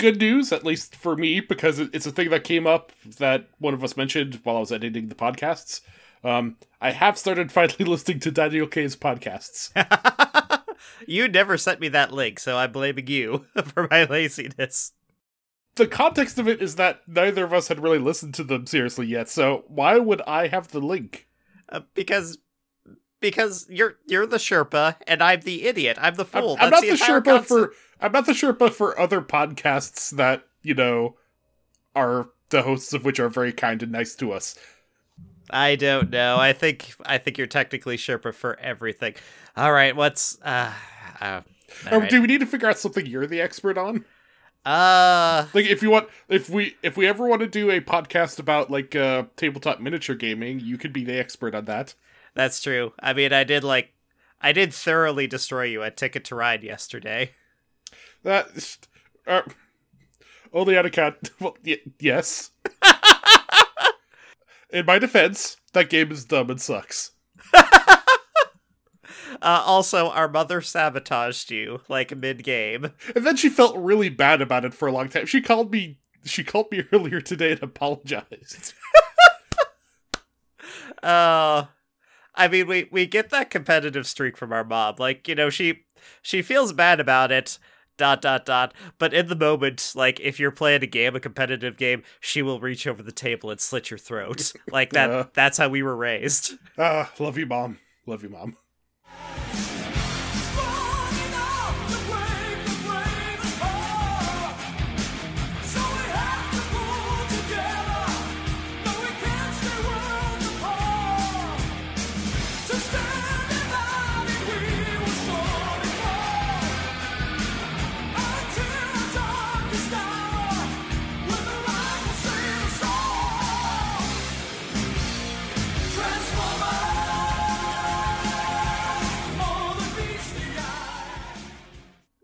good news, at least for me, because it's a thing that came up that one of us mentioned while I was editing the podcasts. Um, I have started finally listening to Daniel K's podcasts. you never sent me that link, so I'm blaming you for my laziness. The context of it is that neither of us had really listened to them seriously yet, so why would I have the link? Uh, because because you're you're the Sherpa and I'm the idiot. I'm the fool. I'm, I'm not the, the Sherpa concept. for I'm not the Sherpa for other podcasts that you know are the hosts of which are very kind and nice to us. I don't know. I think I think you're technically Sherpa for everything. All right, what's uh, uh right. do we need to figure out something you're the expert on? Uh like if you want if we if we ever want to do a podcast about like uh tabletop miniature gaming, you could be the expert on that. That's true. I mean, I did like I did thoroughly destroy you at Ticket to Ride yesterday. That uh, only on account. Well, y- yes. In my defense, that game is dumb and sucks. uh, also, our mother sabotaged you like mid game, and then she felt really bad about it for a long time. She called me. She called me earlier today and apologized. uh I mean, we we get that competitive streak from our mom. Like, you know, she she feels bad about it. Dot dot dot. But in the moment, like if you're playing a game, a competitive game, she will reach over the table and slit your throat. Like that. Uh, that's how we were raised. Ah, uh, love you, mom. Love you, mom.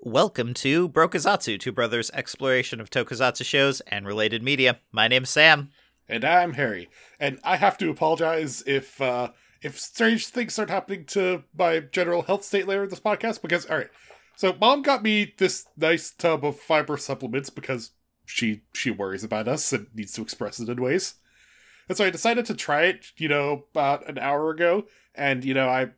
Welcome to Brokazatsu, Two Brothers' exploration of tokusatsu shows and related media. My name's Sam. And I'm Harry. And I have to apologize if uh, if strange things start happening to my general health state later in this podcast, because, alright, so mom got me this nice tub of fiber supplements because she she worries about us and needs to express it in ways. And so I decided to try it, you know, about an hour ago, and you know, I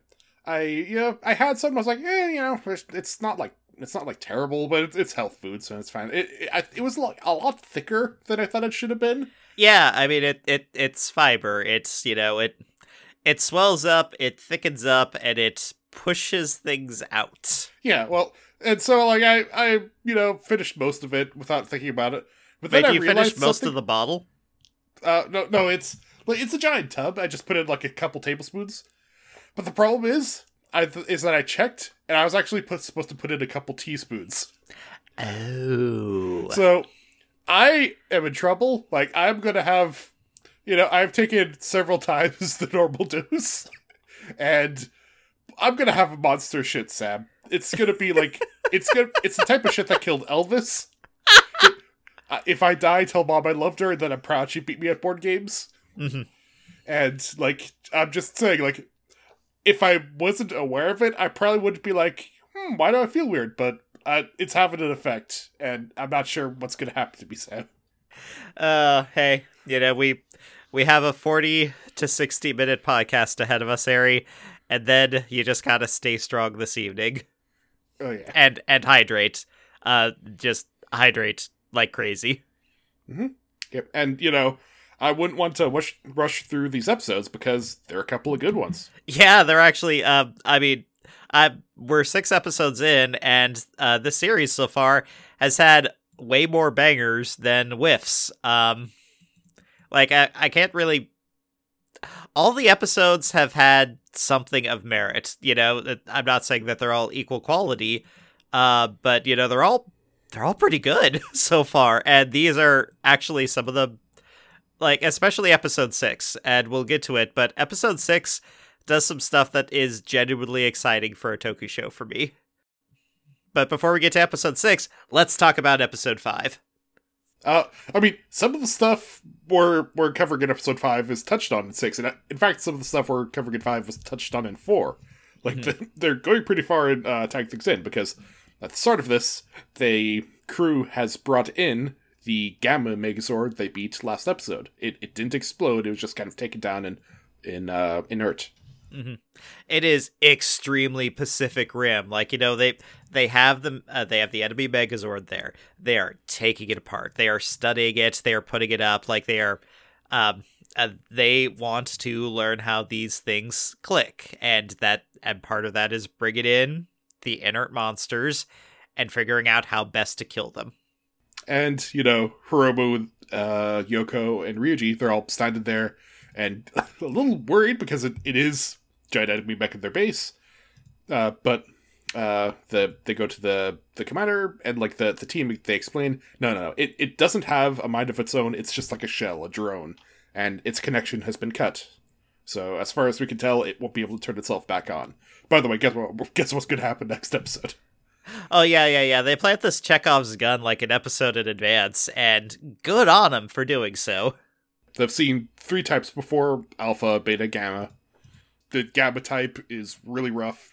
I you know I had some. I was like, eh, you know, it's not like it's not like terrible, but it's, it's health food, so it's fine. It it, it was like a lot thicker than I thought it should have been. Yeah, I mean it it it's fiber. It's you know it it swells up, it thickens up, and it pushes things out. Yeah, well, and so like I I you know finished most of it without thinking about it. But then Wait, I you finished most of the bottle. Uh, no, no, it's like it's a giant tub. I just put in like a couple tablespoons. But the problem is, I th- is that I checked and I was actually put, supposed to put in a couple teaspoons. Oh. So I am in trouble. Like I'm gonna have, you know, I've taken several times the normal dose, and I'm gonna have a monster shit, Sam. It's gonna be like it's gonna it's the type of shit that killed Elvis. if I die, tell mom I loved her, and then I'm proud she beat me at board games. Mm-hmm. And like I'm just saying, like if I wasn't aware of it, I probably would be like, hmm, why do I feel weird? But uh, it's having an effect, and I'm not sure what's going to happen to me, Sam. Uh, hey, you know, we we have a 40 to 60 minute podcast ahead of us, Ari, and then you just gotta stay strong this evening. Oh yeah, and and hydrate. Uh, just hydrate like crazy. Mm-hmm. Yep, and you know, I wouldn't want to rush, rush through these episodes because they're a couple of good ones. Yeah, they're actually. Uh, I mean, I we're six episodes in, and uh, the series so far has had way more bangers than whiffs. Um, like I, I can't really. All the episodes have had something of merit. You know, I'm not saying that they're all equal quality, uh, but you know they're all they're all pretty good so far, and these are actually some of the like especially episode 6 and we'll get to it but episode 6 does some stuff that is genuinely exciting for a toku show for me but before we get to episode 6 let's talk about episode 5 uh, I mean, some of the stuff we're we're covering in episode five is touched on in six, and uh, in fact, some of the stuff we're covering in five was touched on in four. Like mm-hmm. they're going pretty far in uh, things in because at the start of this, the crew has brought in the Gamma Megazord they beat last episode. It, it didn't explode; it was just kind of taken down and in uh, inert. Mm-hmm. It is extremely Pacific Rim. Like you know, they they have the Uh, they have the enemy Megazord there. They are taking it apart. They are studying it. They are putting it up. Like they are. Um, uh, they want to learn how these things click, and that and part of that is bringing in the inert monsters and figuring out how best to kill them. And you know, Hiromu, uh, Yoko, and Ryuji, they're all standing there and a little worried because it, it is giant enemy back at their base. Uh, but uh, the they go to the the commander and like the the team they explain no no no it, it doesn't have a mind of its own it's just like a shell a drone and its connection has been cut. So as far as we can tell it won't be able to turn itself back on. By the way guess what guess what's going to happen next episode oh yeah yeah yeah. They plant this chekhov's gun like an episode in advance and good on them for doing so. They've seen three types before alpha beta gamma. The gamma type is really rough.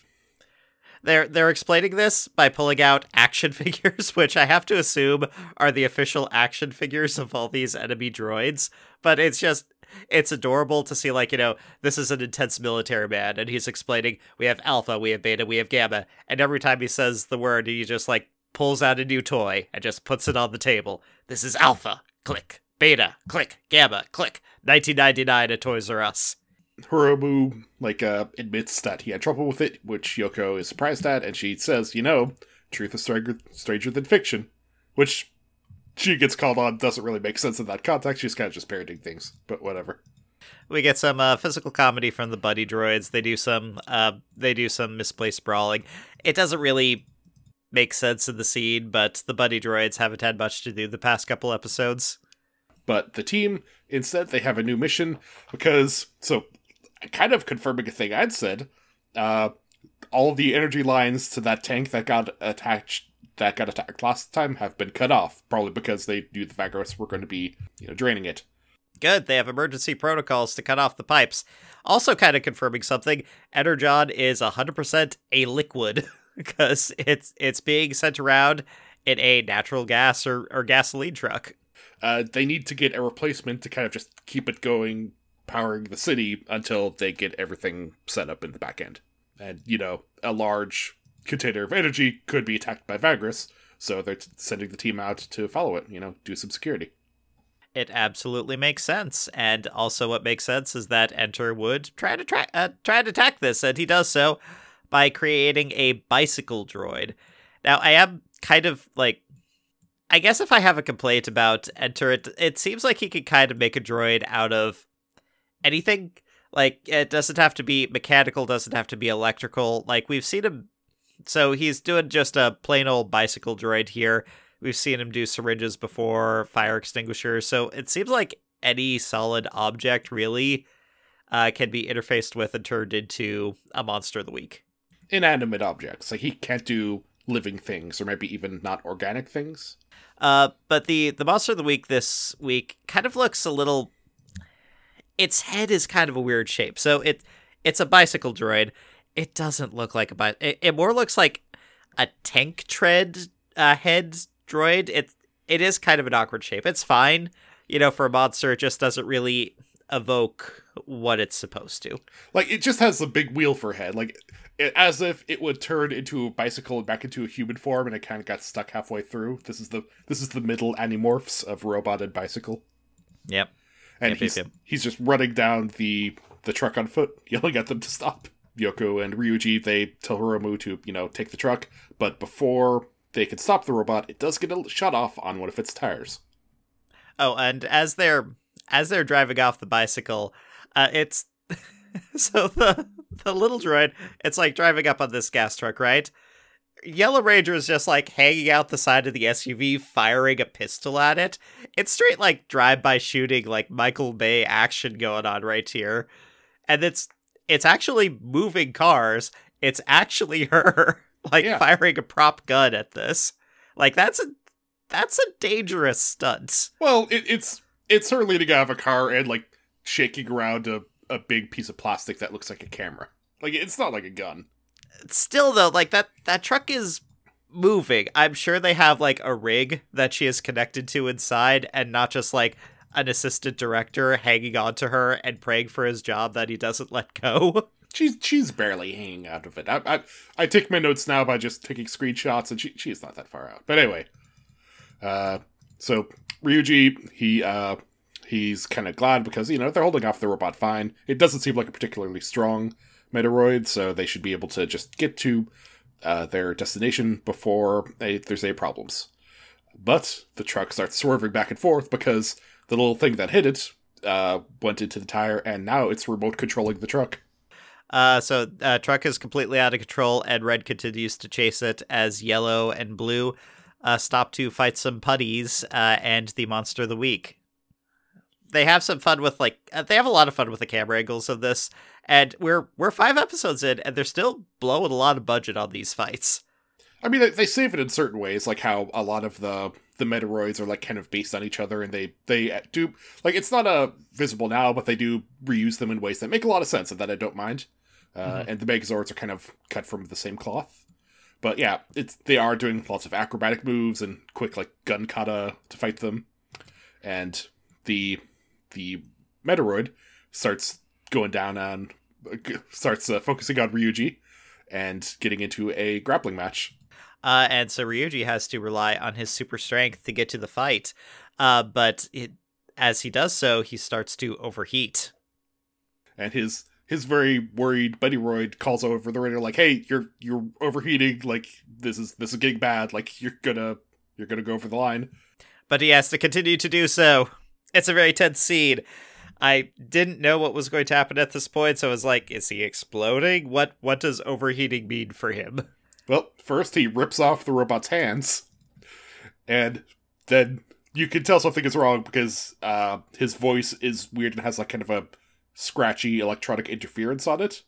They're they're explaining this by pulling out action figures, which I have to assume are the official action figures of all these enemy droids. But it's just it's adorable to see like you know this is an intense military man and he's explaining we have alpha we have beta we have gamma and every time he says the word he just like pulls out a new toy and just puts it on the table. This is alpha. Click. Beta. Click. Gamma. Click. 1999 at toys r us. Hiromu like uh, admits that he had trouble with it, which Yoko is surprised at, and she says, "You know, truth is stranger, stranger than fiction," which she gets called on doesn't really make sense in that context. She's kind of just parroting things, but whatever. We get some uh, physical comedy from the buddy droids. They do some uh, they do some misplaced brawling. It doesn't really make sense in the scene, but the buddy droids haven't had much to do the past couple episodes. But the team instead they have a new mission because so kind of confirming a thing I'd said. Uh, all the energy lines to that tank that got attached that got attacked last time have been cut off, probably because they knew the Vagros were going to be, you know, draining it. Good, they have emergency protocols to cut off the pipes. Also, kind of confirming something: Enetron is 100% a liquid because it's it's being sent around in a natural gas or, or gasoline truck. Uh, they need to get a replacement to kind of just keep it going powering the city until they get everything set up in the back end. And, you know, a large container of energy could be attacked by Vagris, so they're sending the team out to follow it, you know, do some security. It absolutely makes sense. And also what makes sense is that Enter would try to tra- uh, try to attack this, and he does so by creating a bicycle droid. Now, I am kind of like I guess if I have a complaint about Enter, it, it seems like he could kind of make a droid out of anything. Like it doesn't have to be mechanical, doesn't have to be electrical. Like we've seen him so he's doing just a plain old bicycle droid here. We've seen him do syringes before, fire extinguishers. So it seems like any solid object really uh, can be interfaced with and turned into a monster of the week. Inanimate objects. Like he can't do living things or maybe even not organic things. Uh, but the the monster of the week this week kind of looks a little its head is kind of a weird shape. So it it's a bicycle droid. It doesn't look like a bike. It, it, more looks like a tank tread uh, head droid. It it is kind of an awkward shape. It's fine, you know, for a monster. It just doesn't really evoke what it's supposed to. Like it just has a big wheel for head, like it, as if it would turn into a bicycle and back into a human form, and it kind of got stuck halfway through. This is the this is the middle animorphs of robot and bicycle. Yep and yep, he's yep, yep. he's just running down the the truck on foot, yelling at them to stop. Yoko and Ryuji they tell Hiromu to you know take the truck, but before they can stop the robot, it does get a shut off on one of its tires. Oh, and as they're as they're driving off the bicycle, uh, it's so the the little droid. It's like driving up on this gas truck, right? Yellow Ranger is just like hanging out the side of the SUV, firing a pistol at it. It's straight like drive-by shooting, like Michael Bay action going on right here, and it's it's actually moving cars. It's actually her, like Yeah. firing a prop gun at this. Like that's a that's a dangerous stunt. Well, it, it's it's her leaning out of a car and like shaking around a, a big piece of plastic that looks like a camera. Like it's not like a gun. Still though, like that that truck is moving. I'm sure they have like a rig that she is connected to inside and not just like an assistant director hanging on to her and praying for his job that he doesn't let go. She's she's barely hanging out of it. I, I I take my notes now by just taking screenshots, and she she's not that far out. But anyway, uh, so Ryuji he uh he's kind of glad because you know they're holding off the robot fine. It doesn't seem like a particularly strong Metaloid, so they should be able to just get to uh, their destination before they, there's any problems. But the truck starts swerving back and forth because the little thing that hit it uh, went into the tire, and now it's remote controlling the truck. Uh, so uh, truck is completely out of control, and Red continues to chase it as Yellow and Blue uh, stop to fight some putties uh, and the monster of the week. They have some fun with like uh, they have a lot of fun with the camera angles of this, and we're we're five episodes in, and they're still blowing a lot of budget on these fights. I mean, they, they save it in certain ways, like how a lot of the the Metaloids are like kind of based on each other, and they they do like it's not uh, visible now, but they do reuse them in ways that make a lot of sense, and that I don't mind. Uh, Mhm. And the Megazords are kind of cut from the same cloth, but yeah, it's they are doing lots of acrobatic moves and quick like gun kata to fight them, and the the Metaloid starts going down on starts uh, focusing on Ryuji and getting into a grappling match. Uh, and so Ryuji has to rely on his super strength to get to the fight. Uh, but it, as he does so, he starts to overheat. and his his very worried Buddyroid calls over the radio like, "Hey, you're you're overheating. Like this is this is getting bad. Like you're gonna you're gonna go over the line." But he has to continue to do so. It's a very tense scene. I didn't know what was going to happen at this point, so I was like, is he exploding? What what does overheating mean for him? Well, first he rips off the robot's hands, and then you can tell something is wrong because uh, his voice is weird and has like kind of a scratchy electronic interference on it.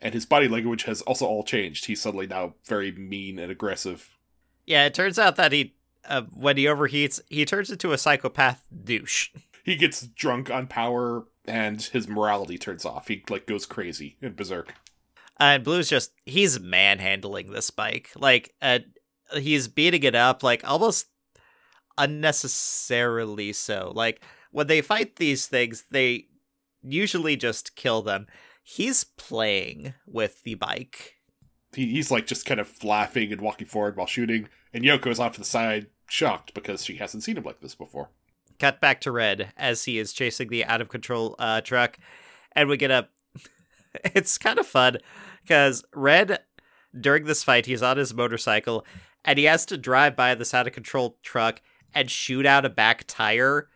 And his body language has also all changed. He's suddenly now very mean and aggressive. Yeah, it turns out that he uh, when he overheats, he turns into a psychopath douche. he gets drunk on power and his morality turns off. He like goes crazy and berserk. And Blue's just he's manhandling this bike. Like uh he's beating it up like almost unnecessarily so. Like when they fight these things, they usually just kill them. He's playing with the bike. He, he's like just kind of laughing and walking forward while shooting, and Yoko is off to the side, shocked because she hasn't seen him like this before. Cut back to Red as he is chasing the out of control uh truck and we get a it's kind of fun because Red during this fight he's on his motorcycle and he has to drive by this out of control truck and shoot out a back tire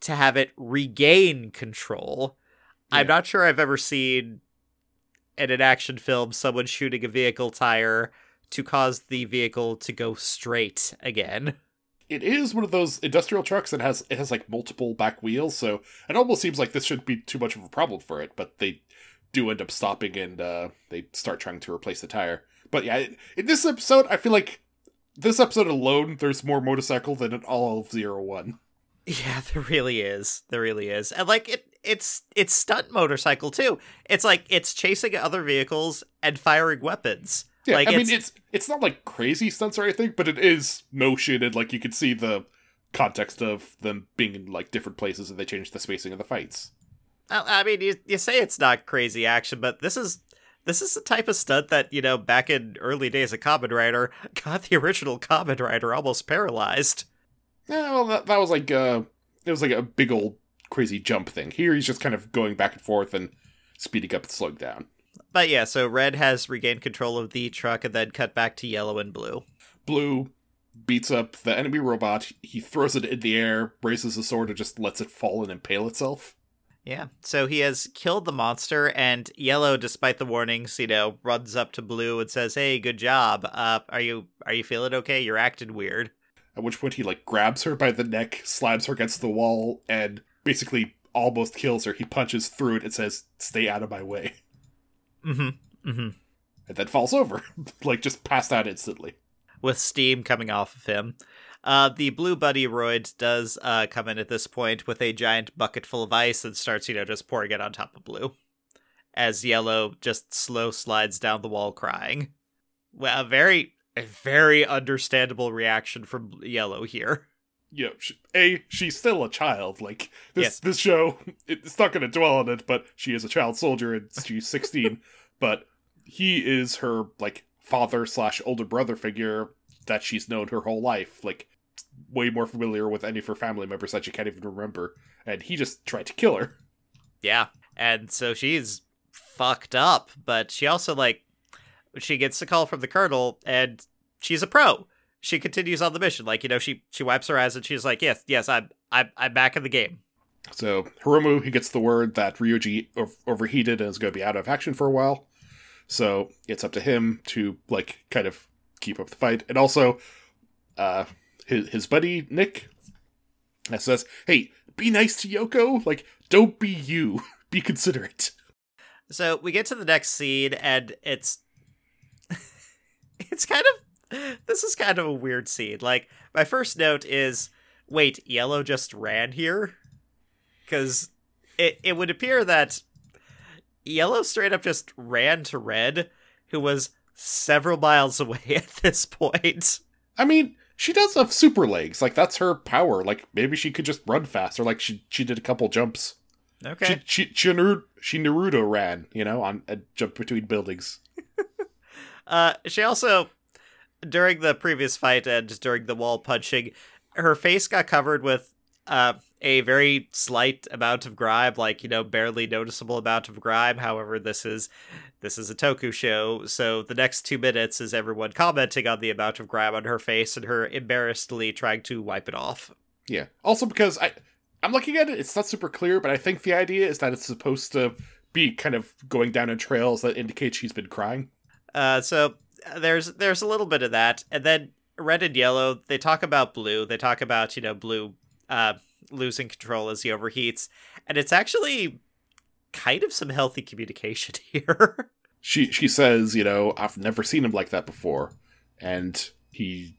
to have it regain control. I'm not sure I've ever seen in an action film someone shooting a vehicle tire to cause the vehicle to go straight again. It is one of those industrial trucks that has it has like multiple back wheels, so it almost seems like this shouldn't be too much of a problem for it. But they do end up stopping and uh, they start trying to replace the tire. But yeah, in this episode, I feel like this episode alone, there's more motorcycle than in all of Zero One. Yeah, there really is. There really is. And like it it's it's stunt motorcycle too. It's like it's chasing other vehicles and firing weapons. Yeah, like I it's, mean it's it's not like crazy stunts or anything, but it is motion and like you can see the context of them being in like different places and they change the spacing of the fights. I I mean you, you say it's not crazy action, but this is this is the type of stunt that, you know, back in early days of Kamen Rider got the original Kamen Rider almost paralyzed. Yeah, well that, that was like uh it was like a big old crazy jump thing. Here he's just kind of going back and forth and speeding up and slowing down. But yeah, so Red has regained control of the truck and then cut back to yellow and blue. Blue beats up the enemy robot, he throws it in the air, raises the sword and just lets it fall and impale itself. Yeah. So he has killed the monster, and Yellow, despite the warnings, you know, runs up to Blue and says, "Hey, good job. Uh, are you are you feeling okay? You're acting weird." At which point he like grabs her by the neck, slams her against the wall, and basically almost kills her. He punches through it and says, "Stay out of my way," Mm-hmm. Mm-hmm. and then falls over, like just passed out instantly. With steam coming off of him. Uh, the blue Buddyroid does uh, come in at this point with a giant bucket full of ice and starts, you know, just pouring it on top of blue. As yellow just slow slides down the wall crying. Well, a very, a very understandable reaction from Yellow here. Yeah, she, a she's still a child. Like this Yes. this show, it's not going to dwell on it, but she is a child soldier and she's sixteen. but he is her like father slash older brother figure that she's known her whole life. Like way more familiar with any of her family members that she can't even remember. And he just tried to kill her. Yeah. And so she's fucked up, but she also like she gets a call from the colonel and she's a pro. She continues on the mission. Like, you know, she she wipes her eyes and she's like, "Yes, yes, I'm I'm I'm back in the game." So Hiromu, he gets the word that Ryuji ov- overheated and is going to be out of action for a while. So it's up to him to like kind of keep up the fight, and also, uh, his his buddy Nick uh, says, "Hey, be nice to Yoko. Like, don't be you. be considerate." So we get to the next scene, and it's it's kind of this is kind of a weird scene. Like my first note is, wait, Yellow just ran here, because it it would appear that Yellow straight up just ran to Red, who was several miles away at this point. I mean, she does have super legs. Like that's her power. Like maybe she could just run faster. Like she she did a couple jumps. Okay. She she she, Naruto, she Naruto ran. You know, on a jump between buildings. Uh, she also, during the previous fight and during the wall punching, her face got covered with uh, a very slight amount of grime, like you know, barely noticeable amount of grime. However, this is this is a Toku show, so the next two minutes is everyone commenting on the amount of grime on her face and her embarrassedly trying to wipe it off. Yeah. Also because I I'm looking at it, it's not super clear, but I think the idea is that it's supposed to be kind of going down in trails that indicate she's been crying. Uh, so uh, there's there's a little bit of that, and then red and yellow. They talk about blue. They talk about you know blue uh, losing control as he overheats, and it's actually kind of some healthy communication here. She she says, you know, I've never seen him like that before. And he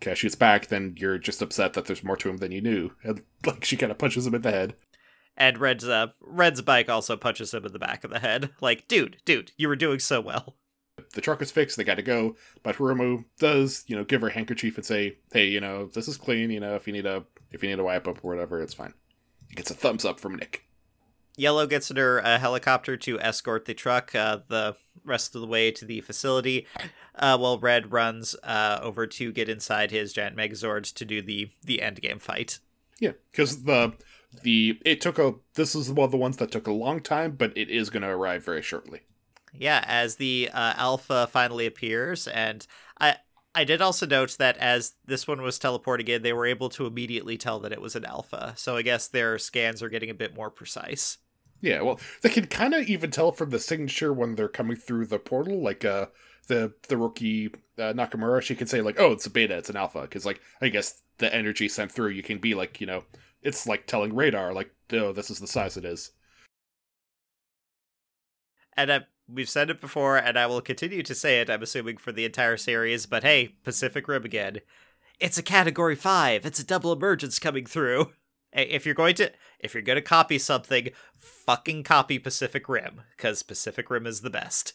kind of shoots back, then you're just upset that there's more to him than you knew. And like she kind of punches him in the head. and Red's uh, Red's bike also punches him in the back of the head. Like, dude, dude, you were doing so well. The truck is fixed, they gotta go. But Hiromu does, you know, give her a handkerchief and say, Hey, you know, this is clean, you know, if you need a if you need a wipe up or whatever, it's fine. He gets a thumbs up from Nick. Yellow gets in her uh, helicopter to escort the truck uh, the rest of the way to the facility, uh, while Red runs uh, over to get inside his giant Megazords to do the the end game fight. Yeah, because the the it took a this is one of the ones that took a long time, but it is going to arrive very shortly. Yeah, as the uh, alpha finally appears, and I I did also note that as this one was teleporting in, they were able to immediately tell that it was an alpha. So I guess their scans are getting a bit more precise. Yeah, well, they can kind of even tell from the signature when they're coming through the portal. Like uh, the the rookie uh, Nakamura, she can say like, "Oh, it's a beta, it's an alpha," because like I guess the energy sent through, you can be like, you know, it's like telling radar like, "Oh, this is the size it is." And I, we've said it before, and I will continue to say it. I'm assuming for the entire series. But hey, Pacific Rim again. It's a Category Five. It's a double emergence coming through. If you're going to, if you're to copy something, fucking copy Pacific Rim, because Pacific Rim is the best.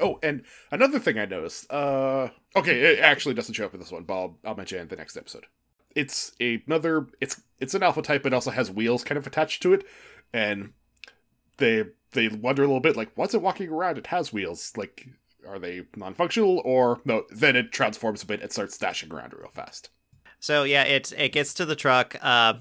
Oh, and another thing I noticed. Uh, okay, it actually doesn't show up in this one, but I'll, I'll mention it in the next episode. It's another. It's it's an alpha type, but also has wheels kind of attached to it, and they they wonder a little bit like, what's it walking around? It has wheels. Like, are they non-functional or no? Then it transforms a bit and starts dashing around real fast. So yeah, it it gets to the truck. Uh,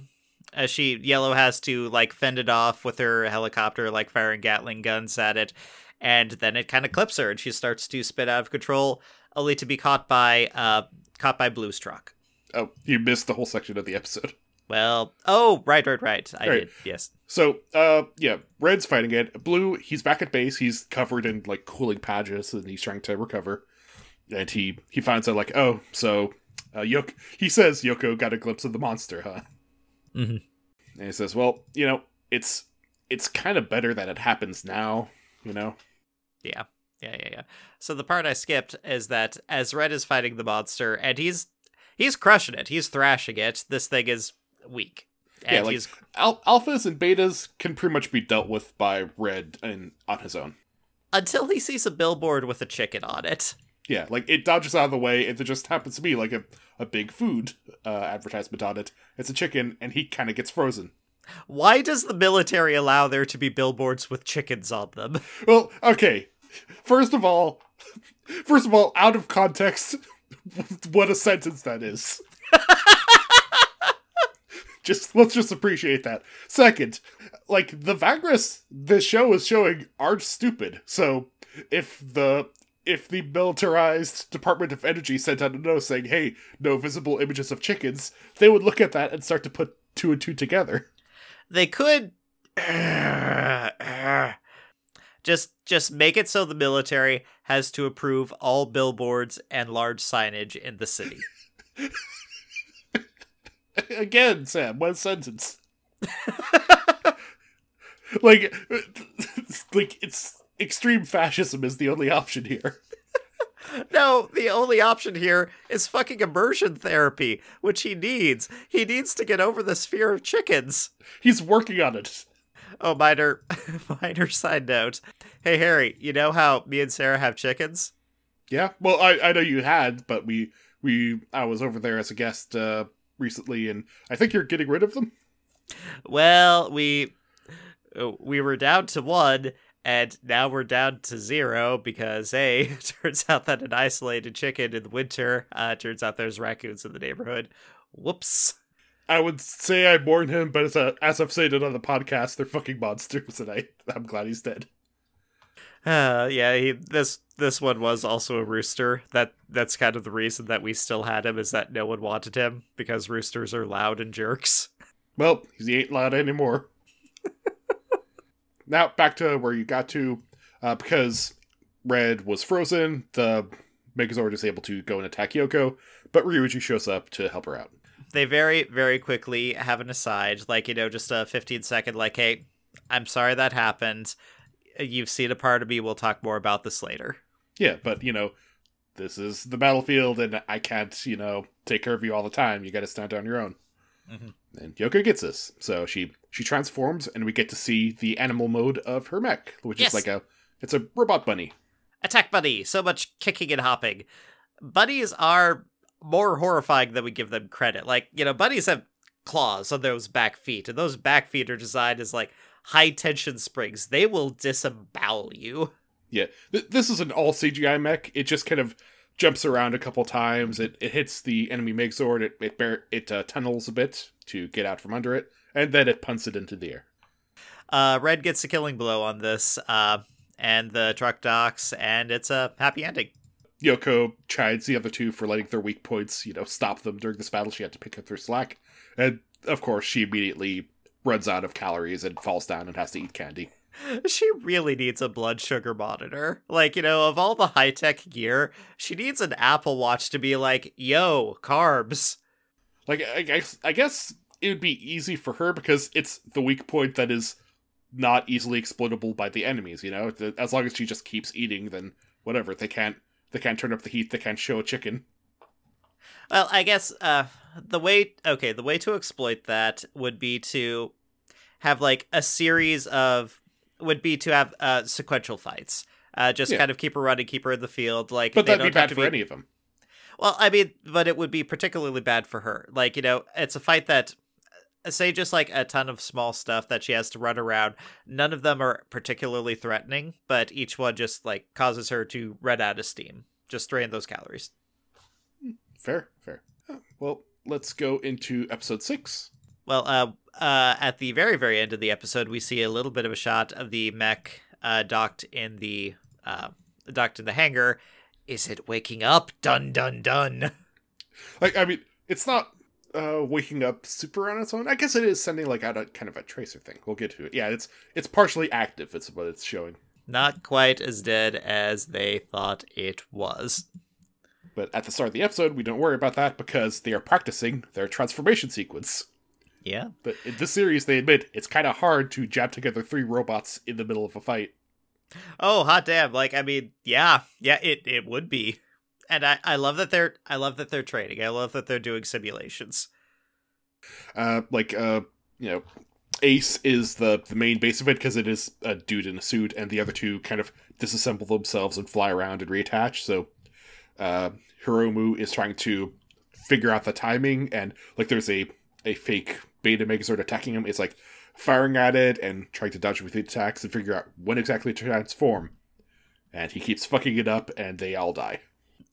as she Yellow has to like fend it off with her helicopter, like firing Gatling guns at it, and then it kind of clips her, and she starts to spin out of control, only to be caught by uh caught by Blue's truck. Oh, you missed the whole section of the episode. Well, oh right, right, right. I Right. did. Yes. So, uh, yeah, Red's fighting it. Blue, he's back at base. He's covered in like cooling patches, and he's trying to recover. And he he finds out like, oh, so uh, Yoko. He says Yoko got a glimpse of the monster, huh? Mhm. And he says, well, you know, it's it's kind of better that it happens now. You know, Yeah. Yeah, yeah, yeah. So the part I skipped is that as Red is fighting the monster, and he's he's crushing it, he's thrashing it. This thing is weak, and Yeah, like- he's Al- alphas and betas can pretty much be dealt with by Red and on his own. until he sees a billboard with a chicken on it. Yeah, like it dodges out of the way, and there just happens to be like a, a big food uh, advertisement on it. It's a chicken, and he kind of gets frozen. Why does the military allow there to be billboards with chickens on them? Well, okay. First of all, first of all, out of context, what a sentence that is. Just let's just appreciate that. Second, like the Vagras this show is showing aren't stupid. So if the if the militarized Department of Energy sent out a note saying, "Hey, no visible images of chickens," they would look at that and start to put two and two together. They could just just make it so the military has to approve all billboards and large signage in the city. Again, Sam, one sentence. like, like it's extreme fascism is the only option here. no, the only option here is fucking immersion therapy, which he needs. He needs to get over this fear of chickens. He's working on it. Oh, minor, minor side note. Hey, Harry, you know how me and Sarah have chickens? Yeah. Well, I I know you had, but we we I was over there as a guest uh recently, and I think you're getting rid of them. Well, we we were down to one, and now we're down to zero because hey, turns out that an isolated chicken in the winter. Uh, turns out there's raccoons in the neighborhood. Whoops. I would say I mourn him, but as, a, as I've said it on the podcast, they're fucking monsters, and I, I'm glad he's dead. Uh, yeah, he, this this one was also a rooster. That that's kind of the reason that we still had him is that no one wanted him because roosters are loud and jerks. Well, he ain't loud anymore. now back to where you got to, uh, because Red was frozen. The Megazord is able to go and attack Yoko, but Ryuji shows up to help her out. They very very quickly have an aside, like you know, just a 15 second, like, hey, I'm sorry that happened. You've seen a part of me. We'll talk more about this later. Yeah, but you know, this is the battlefield, and I can't, you know, take care of you all the time. You got to stand on your own. Mhm. And Yoko gets this, so she she transforms, and we get to see the animal mode of her mech, which Yes. is like a it's a robot bunny. Attack Bunny! So much kicking and hopping. Bunnies are more horrifying than we give them credit. Like, you know, bunnies have claws on those back feet, and those back feet are designed as like high tension springs. They will disembowel you. Yeah, Th- this is an all CGI mech. It just kind of jumps around a couple times. It it hits the enemy Megazord. It it bear, it uh, tunnels a bit to get out from under it, and then it punts it into the air. Uh, Red gets a killing blow on this, uh, and the truck docks, and it's a happy ending. Yoko chides the other two for letting their weak points, you know, stop them during this battle. She had to pick up their slack, and of course, she immediately runs out of calories and falls down and has to eat candy. She really needs a blood sugar monitor. Like, you know, of all the high tech gear, she needs an Apple Watch to be like, yo, carbs. Like, I guess, I guess it would be easy for her because it's the weak point that is not easily exploitable by the enemies. You know, as long as she just keeps eating, then whatever. They can't, they can't turn up the heat. They can't show a chicken. Well, I guess uh the way okay, the way to exploit that would be to have like a series of would be to have uh sequential fights. Uh just Yeah. kind of keep her running, keep her in the field like But they that'd be don't have bad to for any of them. Well, I mean, but it would be particularly bad for her. Like, you know, it's a fight that uh, say just like a ton of small stuff that she has to run around. None of them are particularly threatening, but each one just like causes her to run out of steam. Just drain those calories. Fair, fair. Oh, Well, let's go into episode six. Well, uh, uh, at the very, very end of the episode, we see a little bit of a shot of the mech uh, docked in the uh, docked in the hangar. Is it waking up? Dun dun dun. Like, I mean, it's not uh waking up super on its own. I guess it is sending like out a kind of a tracer thing. We'll get to it. Yeah, it's it's partially active. It's what it's showing. Not quite as dead as they thought it was. But at the start of the episode, we don't worry about that because they are practicing their transformation sequence. Yeah. But in this series, they admit it's kind of hard to jab together three robots in the middle of a fight. Oh, hot damn! Like, I mean, yeah, yeah, it it would be, and I I love that they're I love that they're training. I love that they're doing simulations. Uh, like uh, you know, Ace is the the main base of it because it is a dude in a suit, and the other two kind of disassemble themselves and fly around and reattach. So uh, Hiromu is trying to figure out the timing, and like there's a a fake beta Megazord attacking him. It's like firing at it and trying to dodge with the attacks and figure out when exactly to transform. And he keeps fucking it up, and they all die.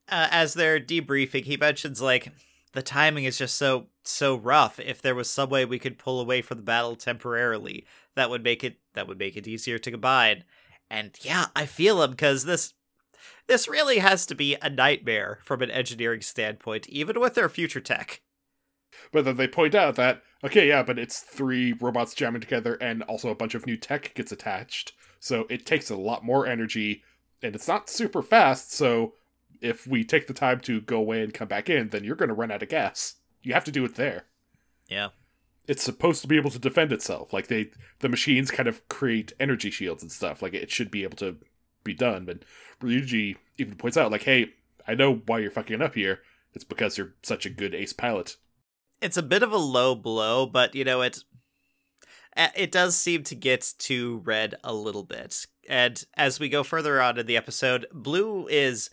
Uh, as they're debriefing, he mentions like the timing is just so so rough. If there was some way we could pull away from the battle temporarily, that would make it that would make it easier to combine. And yeah, I feel him because this this really has to be a nightmare from an engineering standpoint, even with their future tech. But then they point out that okay, yeah, but it's three robots jamming together, and also a bunch of new tech gets attached, so it takes a lot more energy, and it's not super fast. So if we take the time to go away and come back in, then you're going to run out of gas. You have to do it there. Yeah. It's supposed to be able to defend itself. Like they, the machines kind of create energy shields and stuff. Like it should be able to be done. But Ryuji even points out, like, hey, I know why you're fucking up here. It's because you're such a good ace pilot. It's a bit of a low blow, but you know it. It does seem to get to red a little bit, and as we go further on in the episode, blue is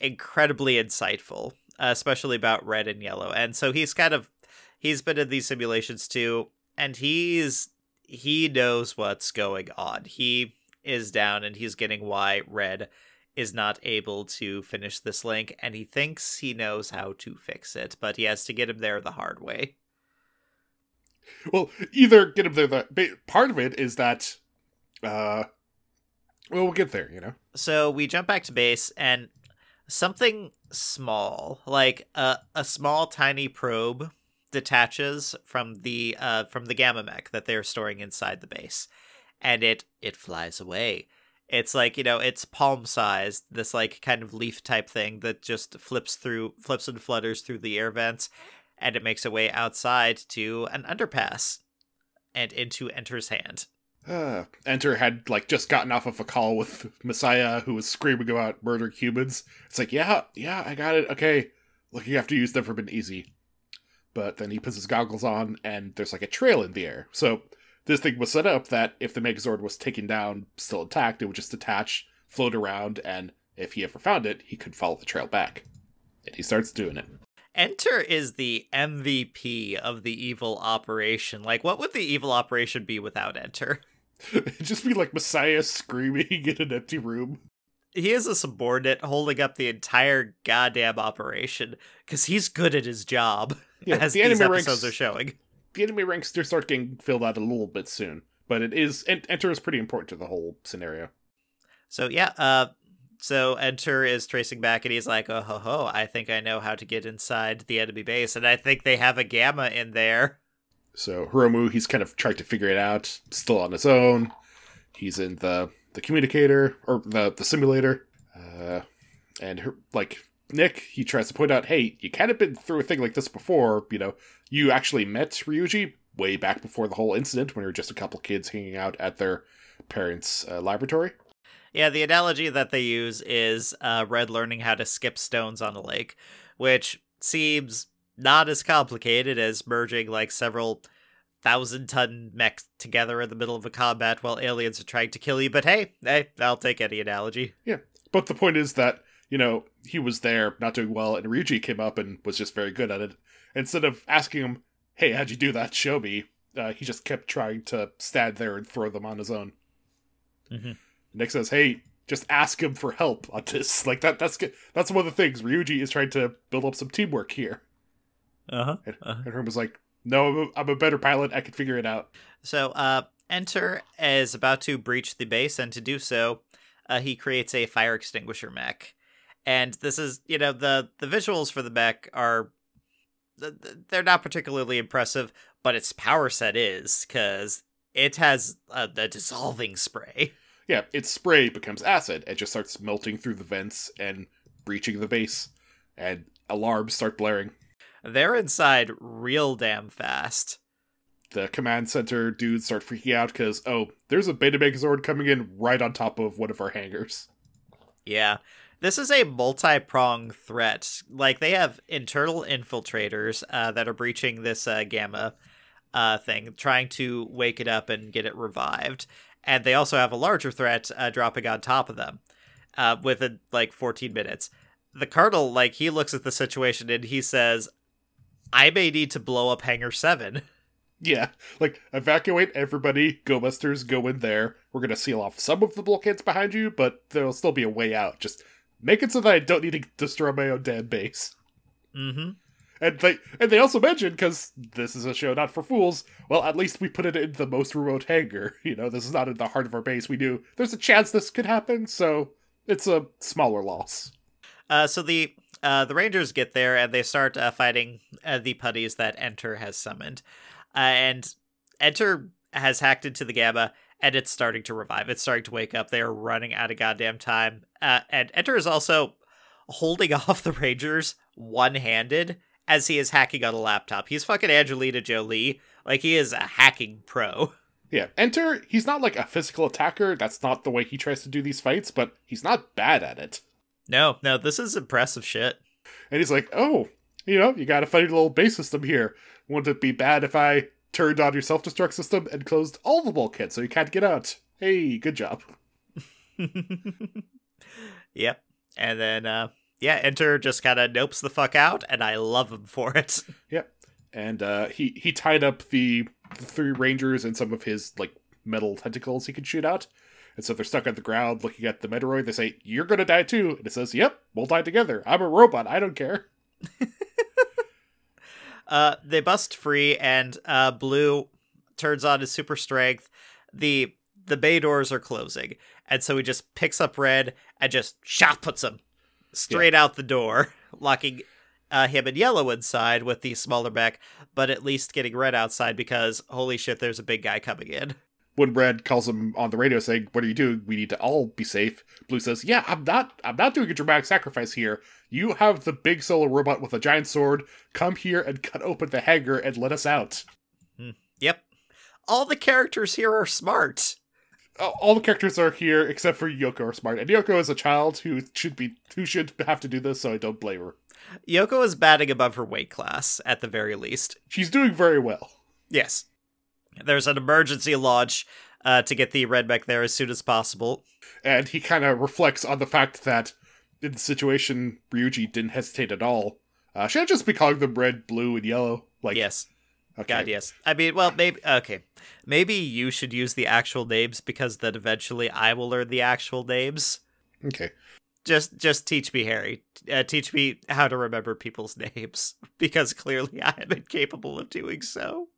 incredibly insightful, especially about red and yellow. And so he's kind of he's been in these simulations too, and he's he knows what's going on. He is down and he's getting why red is not able to finish this link and he thinks he knows how to fix it, but he has to get him there the hard way. Well, either get him there the part of it is that uh well, we'll get there, you know. So we jump back to base and something small, like a a small tiny probe detaches from the uh from the gamma mech that they're storing inside the base and it it flies away. It's like, you know, it's palm sized, this like kind of leaf type thing that just flips through flips and flutters through the air vents and it makes a way outside to an underpass and into Enter's hand. Uh, Enter had like just gotten off of a call with Messiah, who was screaming about murder humans. It's like, yeah, yeah, I got it. Okay, look, you have to use for been easy. But then he puts his goggles on, and there's like a trail in the air. So this thing was set up that if the Megazord was taken down, still intact, it would just detach, float around, and if he ever found it, he could follow the trail back. And he starts doing it. Enter is the MVP of the evil operation. Like, what would the evil operation be without Enter? It'd just be like Messiah screaming in an empty room. He is a subordinate holding up the entire goddamn operation because he's good at his job, yeah, as the these episodes ranks, are showing. The enemy ranks do start getting filled out a little bit soon, but it is Enter is pretty important to the whole scenario. So yeah, uh, so Enter is tracing back, and he's like, "Oh ho ho! I think I know how to get inside the enemy base, and I think they have a gamma in there." So Hiromu, he's kind of trying to figure it out, still on his own. He's in the the communicator or the the simulator, uh, and her, like Nick, he tries to point out, hey, you kind of been through a thing like this before. You know, you actually met Ryuji way back before the whole incident when you were just a couple kids hanging out at their parents' uh, laboratory. Yeah, the analogy that they use is uh, Red learning how to skip stones on a lake, which seems not as complicated as merging like several thousand ton mechs together in the middle of a combat while aliens are trying to kill you. But hey, hey, I'll take any analogy. Yeah, but the point is that you know he was there not doing well, and Ryuji came up and was just very good at it. Instead of asking him, "Hey, how'd you do that? Show me," uh, he just kept trying to stand there and throw them on his own. Mm-hmm. Nick says, "Hey, just ask him for help on this. Like that. That's good. That's one of the things. Ryuji is trying to build up some teamwork here." Uh-huh. And, uh-huh. and Herm was like, "No, I'm a, I'm a better pilot. I can figure it out." So, uh, Enter is about to breach the base, and to do so, uh, he creates a fire extinguisher mech. And this is, you know, the the visuals for the mech are they're not particularly impressive, but its power set is because it has a, a, dissolving spray. Yeah, its spray becomes acid. It just starts melting through the vents and breaching the base, and alarms start blaring. They're inside real damn fast. The command center dudes start freaking out because, oh, there's a Beta Megazord coming in right on top of one of our hangars. Yeah. This is a multi prong threat. Like, they have internal infiltrators uh, that are breaching this uh, gamma uh, thing, trying to wake it up and get it revived. And they also have a larger threat uh, dropping on top of them uh, within like 14 minutes the Colonel, like, he looks at the situation and he says, I may need to blow up Hangar 7. Yeah, like evacuate everybody. Go Busters, go in there. We're gonna seal off some of the bulkheads behind you, but there'll still be a way out. Just make it so that I don't need to destroy my own damn base. Mm-hmm. And they and they also mentioned because this is a show not for fools. Well, at least we put it in the most remote hangar. You know, this is not in the heart of our base. We knew there's a chance this could happen, so it's a smaller loss. Uh, so the uh, the Rangers get there and they start uh, fighting uh, the putties that Enter has summoned. Uh, and Enter has hacked into the Gamma and it's starting to revive. It's starting to wake up. They are running out of goddamn time. Uh, and Enter is also holding off the Rangers one handed as he is hacking on a laptop. He's fucking Angelina Jolie. Like he is a hacking pro. Yeah, Enter, he's not like a physical attacker. That's not the way he tries to do these fights, but he's not bad at it. No, no, this is impressive shit. And he's like, oh, you know, you got a funny little base system here. Wouldn't it be bad if I turned on your self destruct system and closed all the bulkheads so you can't get out? Hey, good job. yep. And then, uh, yeah, Enter just kind of nopes the fuck out, and I love him for it. Yep. And uh, he he tied up the, the three rangers and some of his like metal tentacles he could shoot out. And so they're stuck on the ground looking at the Metaloid. They say, You're gonna die too. And it says, Yep, we'll die together. I'm a robot. I don't care. uh, they bust free, and uh, Blue turns on his super strength. The the bay doors are closing, and so he just picks up Red and just shot puts him straight yeah. out the door, locking uh, him and Yellow inside with the smaller mech, but at least getting Red outside because holy shit, there's a big guy coming in. When Red calls him on the radio saying, "What are you doing? We need to all be safe," Blue says, "Yeah, I'm not. I'm not doing a dramatic sacrifice here. You have the big solo robot with a giant sword. Come here and cut open the hangar and let us out." Hmm. Yep. All the characters here are smart all the characters are here except for Yoko are smart, and Yoko is a child who should be who should have to do this, so I don't blame her. Yoko is batting above her weight class at the very least. She's doing very well. Yes, there's an emergency launch uh, to get the red mech there as soon as possible, and he kind of reflects on the fact that in the situation Ryuji didn't hesitate at all. Uh, should I just be calling them red, blue, and yellow? Like yes, Okay. God, yes. I mean, well, maybe okay. Maybe you should use the actual names because then eventually I will learn the actual names. Okay. Just, just teach me, Harry. Uh, teach me how to remember people's names because clearly I am incapable of doing so.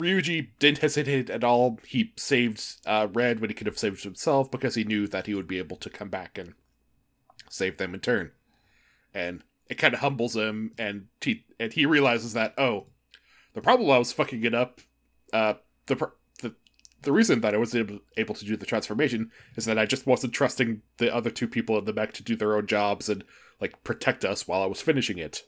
Ryuji didn't hesitate at all. He saved uh, Red when he could have saved himself because he knew that he would be able to come back and save them in turn. And it kind of humbles him, and he and he realizes that oh, the problem I was fucking it up, uh, the the the reason that I was able, able to do the transformation is that I just wasn't trusting the other two people in the mech to do their own jobs and like protect us while I was finishing it.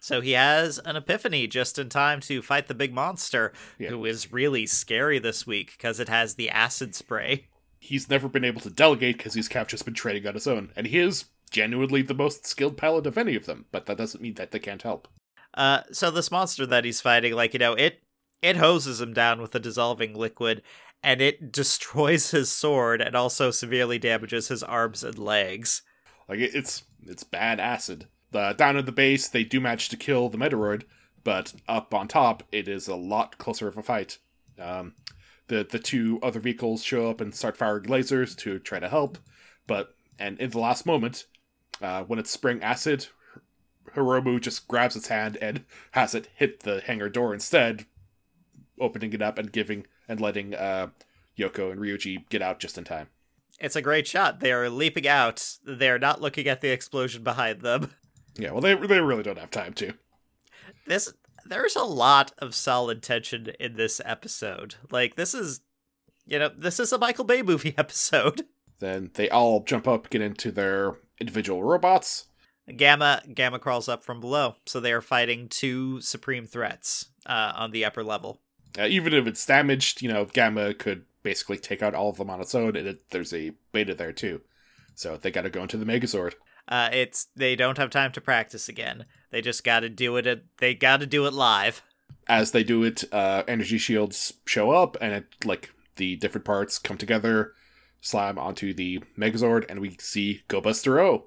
So he has an epiphany just in time to fight the big monster, yeah. who is really scary this week because it has the acid spray. He's never been able to delegate because he's Cap just been training on his own, and he is genuinely the most skilled pilot of any of them. But that doesn't mean that they can't help. Uh, so this monster that he's fighting, like you know, it it hoses him down with a dissolving liquid, and it destroys his sword and also severely damages his arms and legs. Like it's it's bad acid. Uh, down at the base, they do manage to kill the Metaloid, but up on top, it is a lot closer of a fight. Um, the the two other vehicles show up and start firing lasers to try to help, but and in the last moment, uh, when it's spraying acid, Hiromu just grabs its hand and has it hit the hangar door instead, opening it up and giving and letting uh, Yoko and Ryuji get out just in time. It's a great shot. They are leaping out. They're not looking at the explosion behind them. Yeah, well, they they really don't have time to. This there's a lot of solid tension in this episode. Like this is, you know, this is a Michael Bay movie episode. Then they all jump up, get into their individual robots, Gamma Gamma crawls up from below, so they are fighting two supreme threats uh, on the upper level. Uh, even if it's damaged, you know, Gamma could basically take out all of them on its own, and it, there's a beta there too, so they got to go into the Megazord. Uh, it's they don't have time to practice again. They just got to do it. At, they got to do it live. As they do it, uh, energy shields show up, and it like the different parts come together, slam onto the Megazord, and we see Go Buster O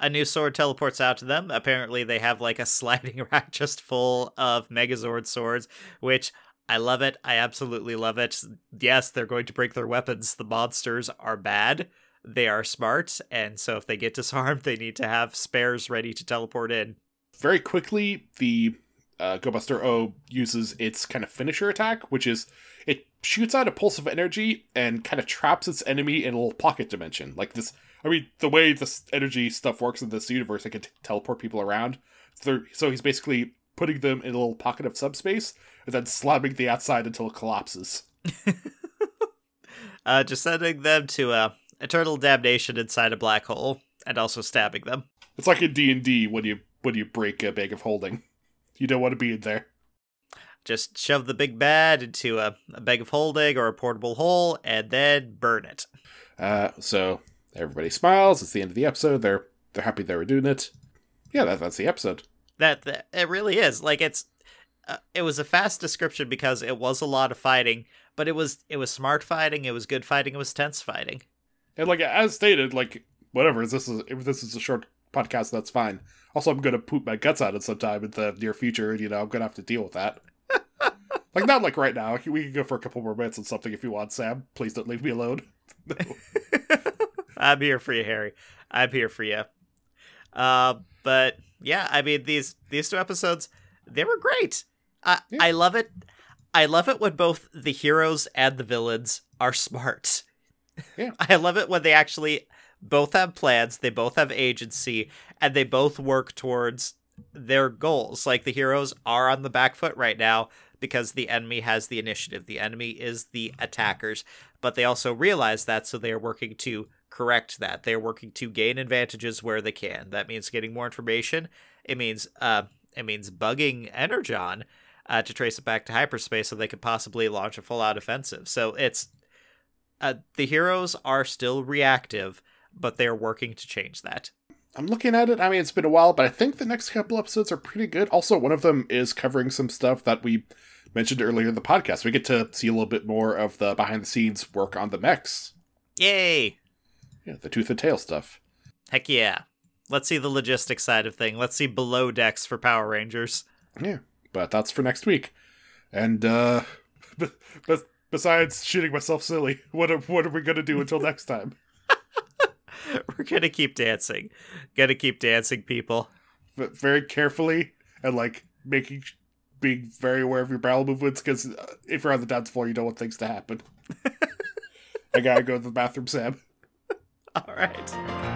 a new sword teleports out to them. Apparently, they have like a sliding rack just full of Megazord swords, which I love it. I absolutely love it. Yes, they're going to break their weapons. The monsters are bad. They are smart, and so if they get disarmed, they need to have spares ready to teleport in. Very quickly, the uh, Go Buster O uses its kind of finisher attack, which is it shoots out a pulse of energy and kind of traps its enemy in a little pocket dimension. Like this, I mean, the way this energy stuff works in this universe, it can t- teleport people around. So, so he's basically putting them in a little pocket of subspace and then slamming the outside until it collapses. uh, just sending them to uh, eternal damnation inside a black hole and also stabbing them. It's like in D and D when you when you break a bag of holding, you don't want to be in there. Just shove the big bad into a, a bag of holding or a portable hole and then burn it. Uh, so everybody smiles. It's the end of the episode. They're they're happy they were doing it. Yeah, that, that's the episode. That, that it really is. Like it's uh, it was a fast description because it was a lot of fighting, but it was it was smart fighting, it was good fighting, it was tense fighting. And like as stated, like whatever. This is if this is a short podcast, that's fine. Also, I'm gonna poop my guts out at some time in the near future, and you know I'm gonna have to deal with that. Like not like right now. We can go for a couple more minutes on something if you want, Sam. Please don't leave me alone. I'm here for you, Harry. I'm here for you. Uh, but yeah, I mean these these two episodes, they were great. I yeah. I love it. I love it when both the heroes and the villains are smart. Yeah. I love it when they actually both have plans, they both have agency, and they both work towards their goals. Like the heroes are on the back foot right now because the enemy has the initiative. The enemy is the attackers, but they also realize that, so they are working to correct that. They're working to gain advantages where they can. That means getting more information. It means uh, it means bugging Energon uh, to trace it back to hyperspace so they could possibly launch a full out offensive. So it's uh, the heroes are still reactive, but they're working to change that. I'm looking at it. I mean, it's been a while, but I think the next couple episodes are pretty good. Also, one of them is covering some stuff that we mentioned earlier in the podcast. We get to see a little bit more of the behind the scenes work on the mechs. Yay! Yeah, the tooth and tail stuff. Heck yeah. Let's see the logistics side of thing. Let's see below decks for Power Rangers. Yeah, but that's for next week. And uh but besides shooting myself silly, what are, what are we going to do until next time? We're to keep dancing. To keep dancing, people. But very carefully and like making being very aware of your barrel movements because uh, if you're on the dance floor, you don't want things to happen. I gotta go to the bathroom, Sam. All right.